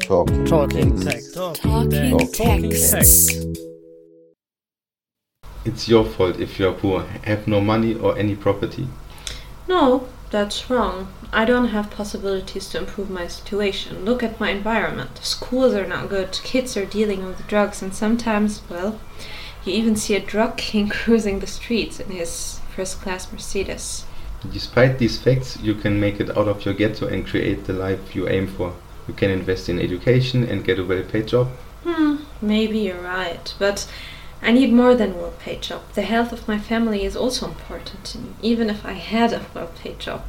Talking, Talking text. text. Talking Talking texts. It's your fault if you are poor, have no money or any property. No, that's wrong. I don't have possibilities to improve my situation. Look at my environment. Schools are not good, kids are dealing with drugs, and sometimes, well, you even see a drug king cruising the streets in his first class Mercedes. Despite these facts, you can make it out of your ghetto and create the life you aim for. You can invest in education and get a well paid job. Hmm, maybe you're right, but I need more than a well paid job. The health of my family is also important to me. Even if I had a well paid job,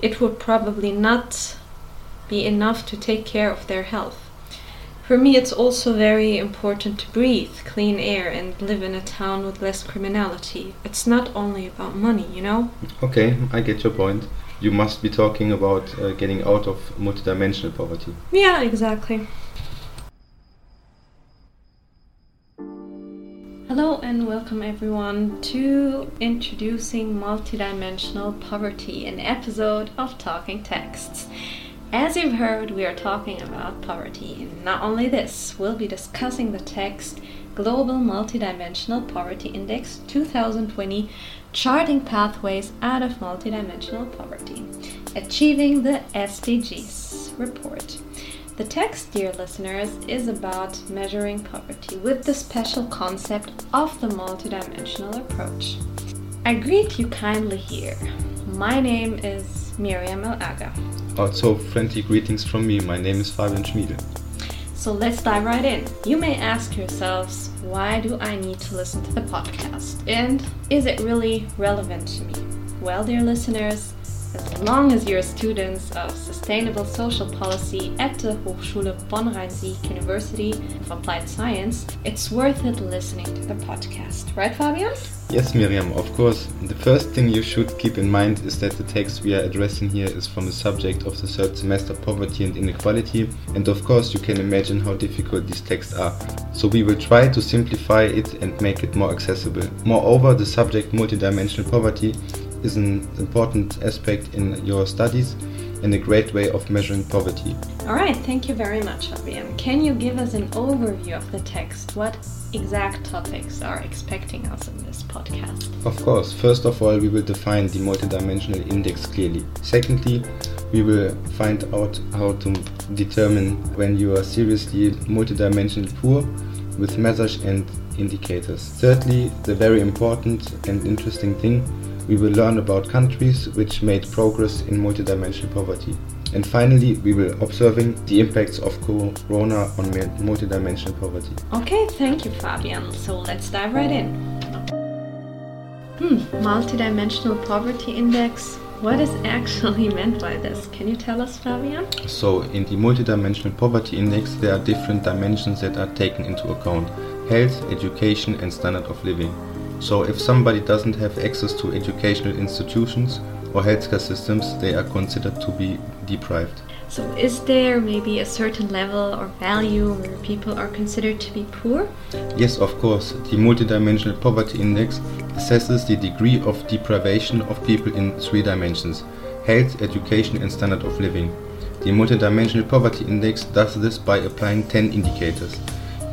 it would probably not be enough to take care of their health. For me, it's also very important to breathe clean air and live in a town with less criminality. It's not only about money, you know? Okay, I get your point. You must be talking about uh, getting out of multidimensional poverty. Yeah, exactly. Hello and welcome everyone to introducing multidimensional poverty, an episode of Talking Texts. As you've heard, we are talking about poverty. Not only this, we'll be discussing the text Global Multidimensional Poverty Index 2020 Charting Pathways Out of Multidimensional Poverty, Achieving the SDGs report. The text, dear listeners, is about measuring poverty with the special concept of the multidimensional approach. I greet you kindly here. My name is Miriam El Aga. Also, friendly greetings from me. My name is Fabian Schmiede. So let's dive right in. You may ask yourselves, why do I need to listen to the podcast? And is it really relevant to me? Well, dear listeners, as long as you're students of Sustainable Social Policy at the Hochschule Bonn-Rhein-Sieg University of Applied Science, it's worth it listening to the podcast. Right, Fabian? Yes, Miriam, of course. The first thing you should keep in mind is that the text we are addressing here is from the subject of the third semester Poverty and Inequality, and of course, you can imagine how difficult these texts are. So, we will try to simplify it and make it more accessible. Moreover, the subject multidimensional poverty is an important aspect in your studies and a great way of measuring poverty. All right, thank you very much, Fabian. Can you give us an overview of the text? What exact topics are expecting us in this podcast? Of course, first of all, we will define the multidimensional index clearly. Secondly, we will find out how to determine when you are seriously multidimensional poor with measures and indicators. Thirdly, the very important and interesting thing, we will learn about countries which made progress in multidimensional poverty. And finally, we will observing the impacts of corona on multidimensional poverty. Okay, thank you, Fabian. So let's dive right in. Hmm, multidimensional poverty index. What is actually meant by this? Can you tell us, Fabian? So, in the multidimensional poverty index, there are different dimensions that are taken into account health, education, and standard of living. So, if somebody doesn't have access to educational institutions or healthcare systems, they are considered to be deprived. So, is there maybe a certain level or value where people are considered to be poor? Yes, of course. The multidimensional poverty index assesses the degree of deprivation of people in three dimensions health, education, and standard of living. The multidimensional poverty index does this by applying 10 indicators.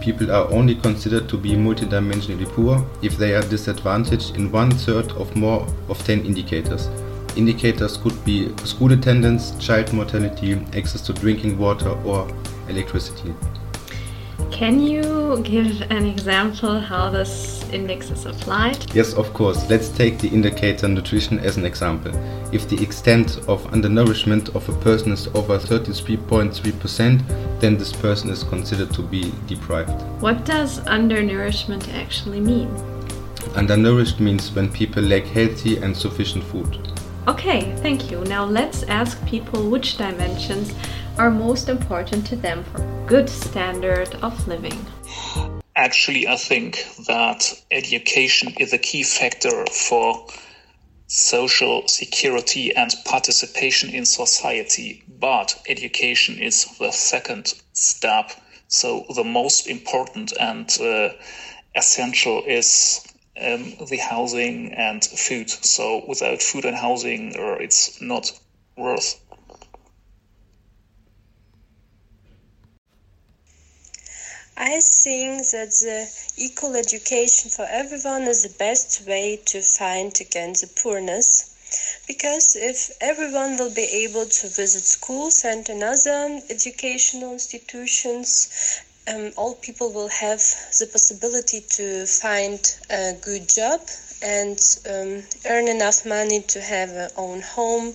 People are only considered to be multidimensionally poor if they are disadvantaged in one third of more of 10 indicators. Indicators could be school attendance, child mortality, access to drinking water, or electricity. Can you give an example how this index is applied? Yes, of course. Let's take the indicator nutrition as an example. If the extent of undernourishment of a person is over 33.3%, then this person is considered to be deprived. What does undernourishment actually mean? Undernourished means when people lack healthy and sufficient food. Okay, thank you. Now let's ask people which dimensions are most important to them for good standard of living. Actually, I think that education is a key factor for social security and participation in society, but education is the second step. So, the most important and uh, essential is um, the housing and food. So, without food and housing, or it's not worth I think that the equal education for everyone is the best way to fight against the poorness. Because if everyone will be able to visit schools and another educational institutions, um, all people will have the possibility to find a good job and um, earn enough money to have a own home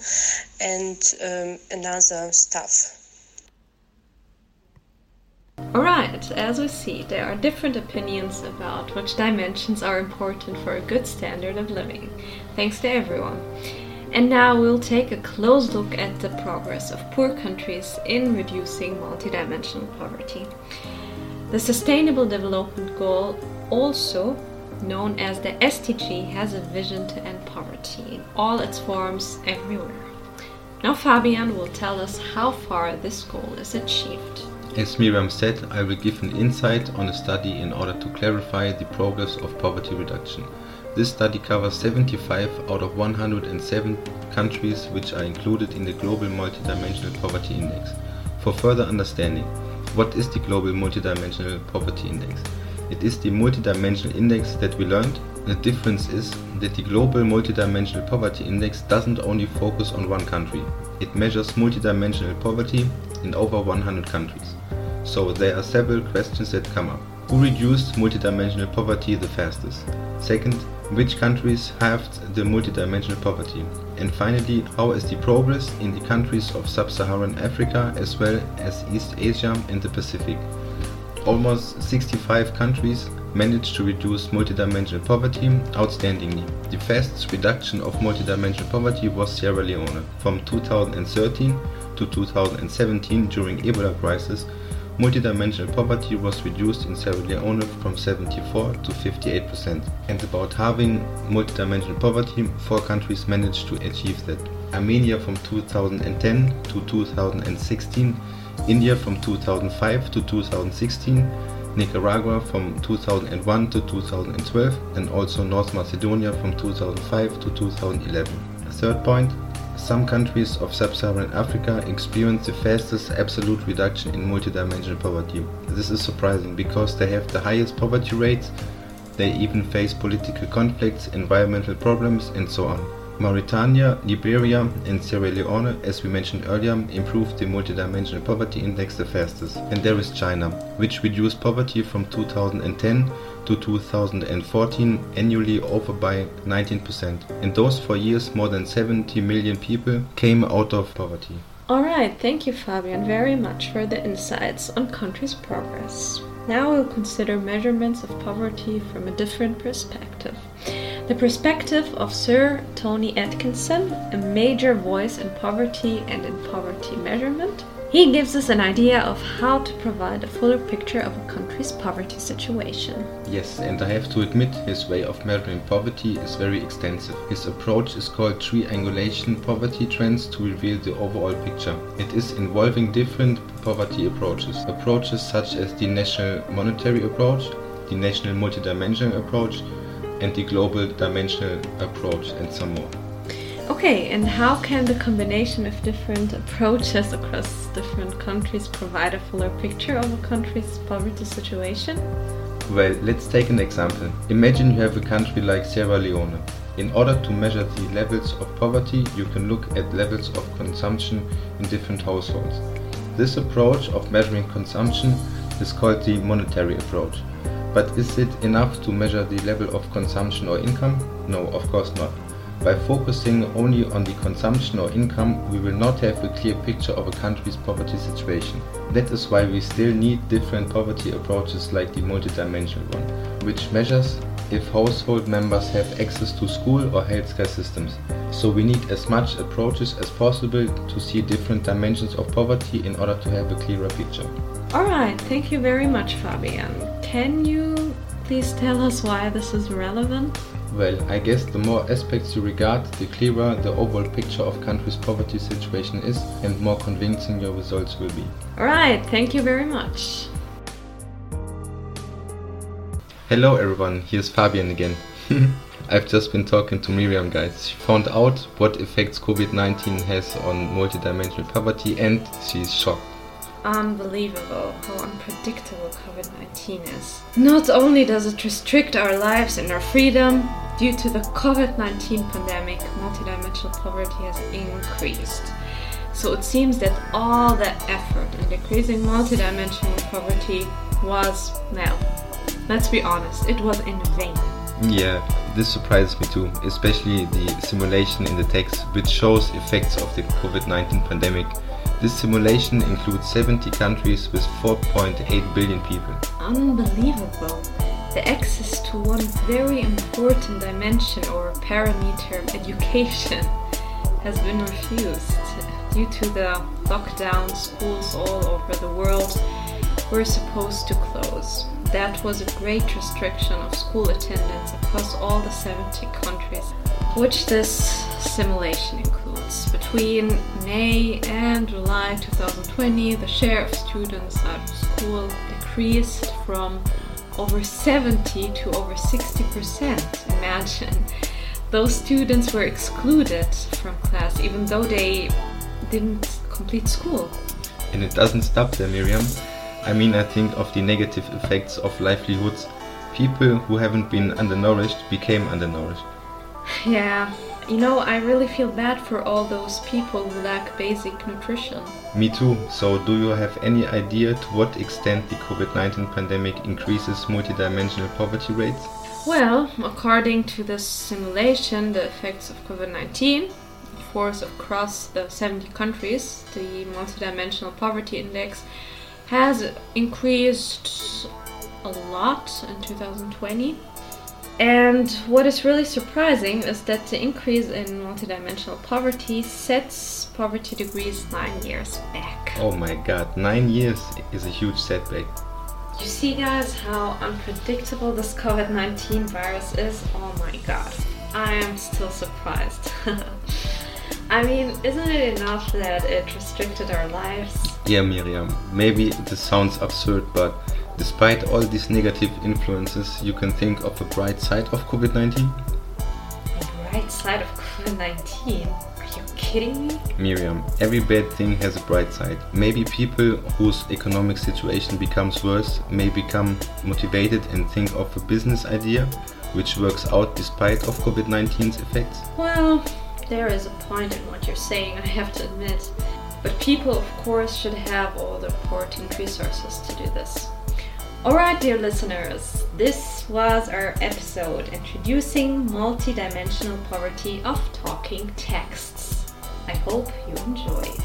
and um, another stuff. Alright, as we see, there are different opinions about which dimensions are important for a good standard of living. Thanks to everyone. And now we'll take a close look at the progress of poor countries in reducing multidimensional poverty. The Sustainable Development Goal, also known as the SDG, has a vision to end poverty in all its forms everywhere. Now Fabian will tell us how far this goal is achieved. As Miriam said, I will give an insight on a study in order to clarify the progress of poverty reduction. This study covers 75 out of 107 countries which are included in the Global Multidimensional Poverty Index. For further understanding, what is the Global Multidimensional Poverty Index? It is the multidimensional index that we learned. The difference is that the Global Multidimensional Poverty Index doesn't only focus on one country. It measures multidimensional poverty in over 100 countries. So there are several questions that come up. Who reduced multidimensional poverty the fastest? Second, which countries halved the multidimensional poverty? And finally, how is the progress in the countries of sub-Saharan Africa as well as East Asia and the Pacific? Almost 65 countries managed to reduce multidimensional poverty outstandingly. The fastest reduction of multidimensional poverty was Sierra Leone. From 2013 to 2017 during Ebola crisis, multidimensional poverty was reduced in Sierra Leone from 74 to 58 percent. And about halving multidimensional poverty, four countries managed to achieve that. Armenia from 2010 to 2016, India from 2005 to 2016, Nicaragua from 2001 to 2012, and also North Macedonia from 2005 to 2011. Third point, some countries of sub-Saharan Africa experience the fastest absolute reduction in multidimensional poverty. This is surprising because they have the highest poverty rates, they even face political conflicts, environmental problems and so on. Mauritania, Liberia and Sierra Leone, as we mentioned earlier, improved the multidimensional poverty index the fastest. And there is China, which reduced poverty from 2010 to 2014 annually over by 19%. In those four years, more than 70 million people came out of poverty. Alright, thank you Fabian very much for the insights on countries' progress. Now we'll consider measurements of poverty from a different perspective. The perspective of Sir Tony Atkinson, a major voice in poverty and in poverty measurement. He gives us an idea of how to provide a fuller picture of a country's poverty situation. Yes, and I have to admit his way of measuring poverty is very extensive. His approach is called triangulation poverty trends to reveal the overall picture. It is involving different poverty approaches. Approaches such as the national monetary approach, the national multidimensional approach, and the global dimensional approach, and some more. Okay, and how can the combination of different approaches across different countries provide a fuller picture of a country's poverty situation? Well, let's take an example. Imagine you have a country like Sierra Leone. In order to measure the levels of poverty, you can look at levels of consumption in different households. This approach of measuring consumption is called the monetary approach. But is it enough to measure the level of consumption or income? No, of course not. By focusing only on the consumption or income, we will not have a clear picture of a country's poverty situation. That is why we still need different poverty approaches like the multidimensional one, which measures if household members have access to school or healthcare systems. So we need as much approaches as possible to see different dimensions of poverty in order to have a clearer picture. Alright, thank you very much, Fabian. Can you please tell us why this is relevant? Well, I guess the more aspects you regard, the clearer the overall picture of country's poverty situation is and more convincing your results will be. Alright, thank you very much. Hello everyone, here's Fabian again. I've just been talking to Miriam guys. She found out what effects COVID-19 has on multidimensional poverty and she's shocked. Unbelievable how unpredictable COVID 19 is. Not only does it restrict our lives and our freedom, due to the COVID 19 pandemic, multidimensional poverty has increased. So it seems that all the effort in decreasing multidimensional poverty was, well, let's be honest, it was in vain. Yeah, this surprises me too, especially the simulation in the text, which shows effects of the COVID 19 pandemic. This simulation includes 70 countries with 4.8 billion people. Unbelievable. The access to one very important dimension or parameter, education, has been refused due to the lockdown. Schools all over the world were supposed to close that was a great restriction of school attendance across all the 70 countries, which this simulation includes. Between May and July 2020, the share of students out of school decreased from over 70 to over 60%. Imagine. Those students were excluded from class even though they didn't complete school. And it doesn't stop there, Miriam. I mean, I think of the negative effects of livelihoods. People who haven't been undernourished became undernourished. Yeah, you know, I really feel bad for all those people who lack basic nutrition. Me too. So, do you have any idea to what extent the COVID 19 pandemic increases multidimensional poverty rates? Well, according to this simulation, the effects of COVID 19 force across the 70 countries, the multidimensional poverty index has increased a lot in 2020. And what is really surprising is that the increase in multidimensional poverty sets poverty degrees nine years back. Oh my god, nine years is a huge setback. You see, guys, how unpredictable this COVID 19 virus is? Oh my god, I am still surprised. I mean, isn't it enough that it restricted our lives? Yeah, Miriam, maybe this sounds absurd, but despite all these negative influences, you can think of a bright side of COVID 19? A bright side of COVID 19? Are you kidding me? Miriam, every bad thing has a bright side. Maybe people whose economic situation becomes worse may become motivated and think of a business idea which works out despite of COVID-19's effects. Well, there is a point in what you're saying, I have to admit. But people, of course, should have all the important resources to do this. Alright, dear listeners, this was our episode introducing multidimensional poverty of talking texts. I hope you enjoyed.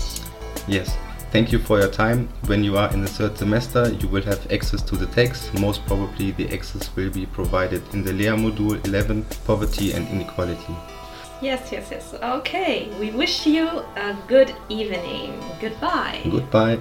Yes, thank you for your time. When you are in the third semester, you will have access to the text. Most probably, the access will be provided in the LEA module 11 Poverty and Inequality. Yes, yes, yes. Okay, we wish you a good evening. Goodbye. Goodbye.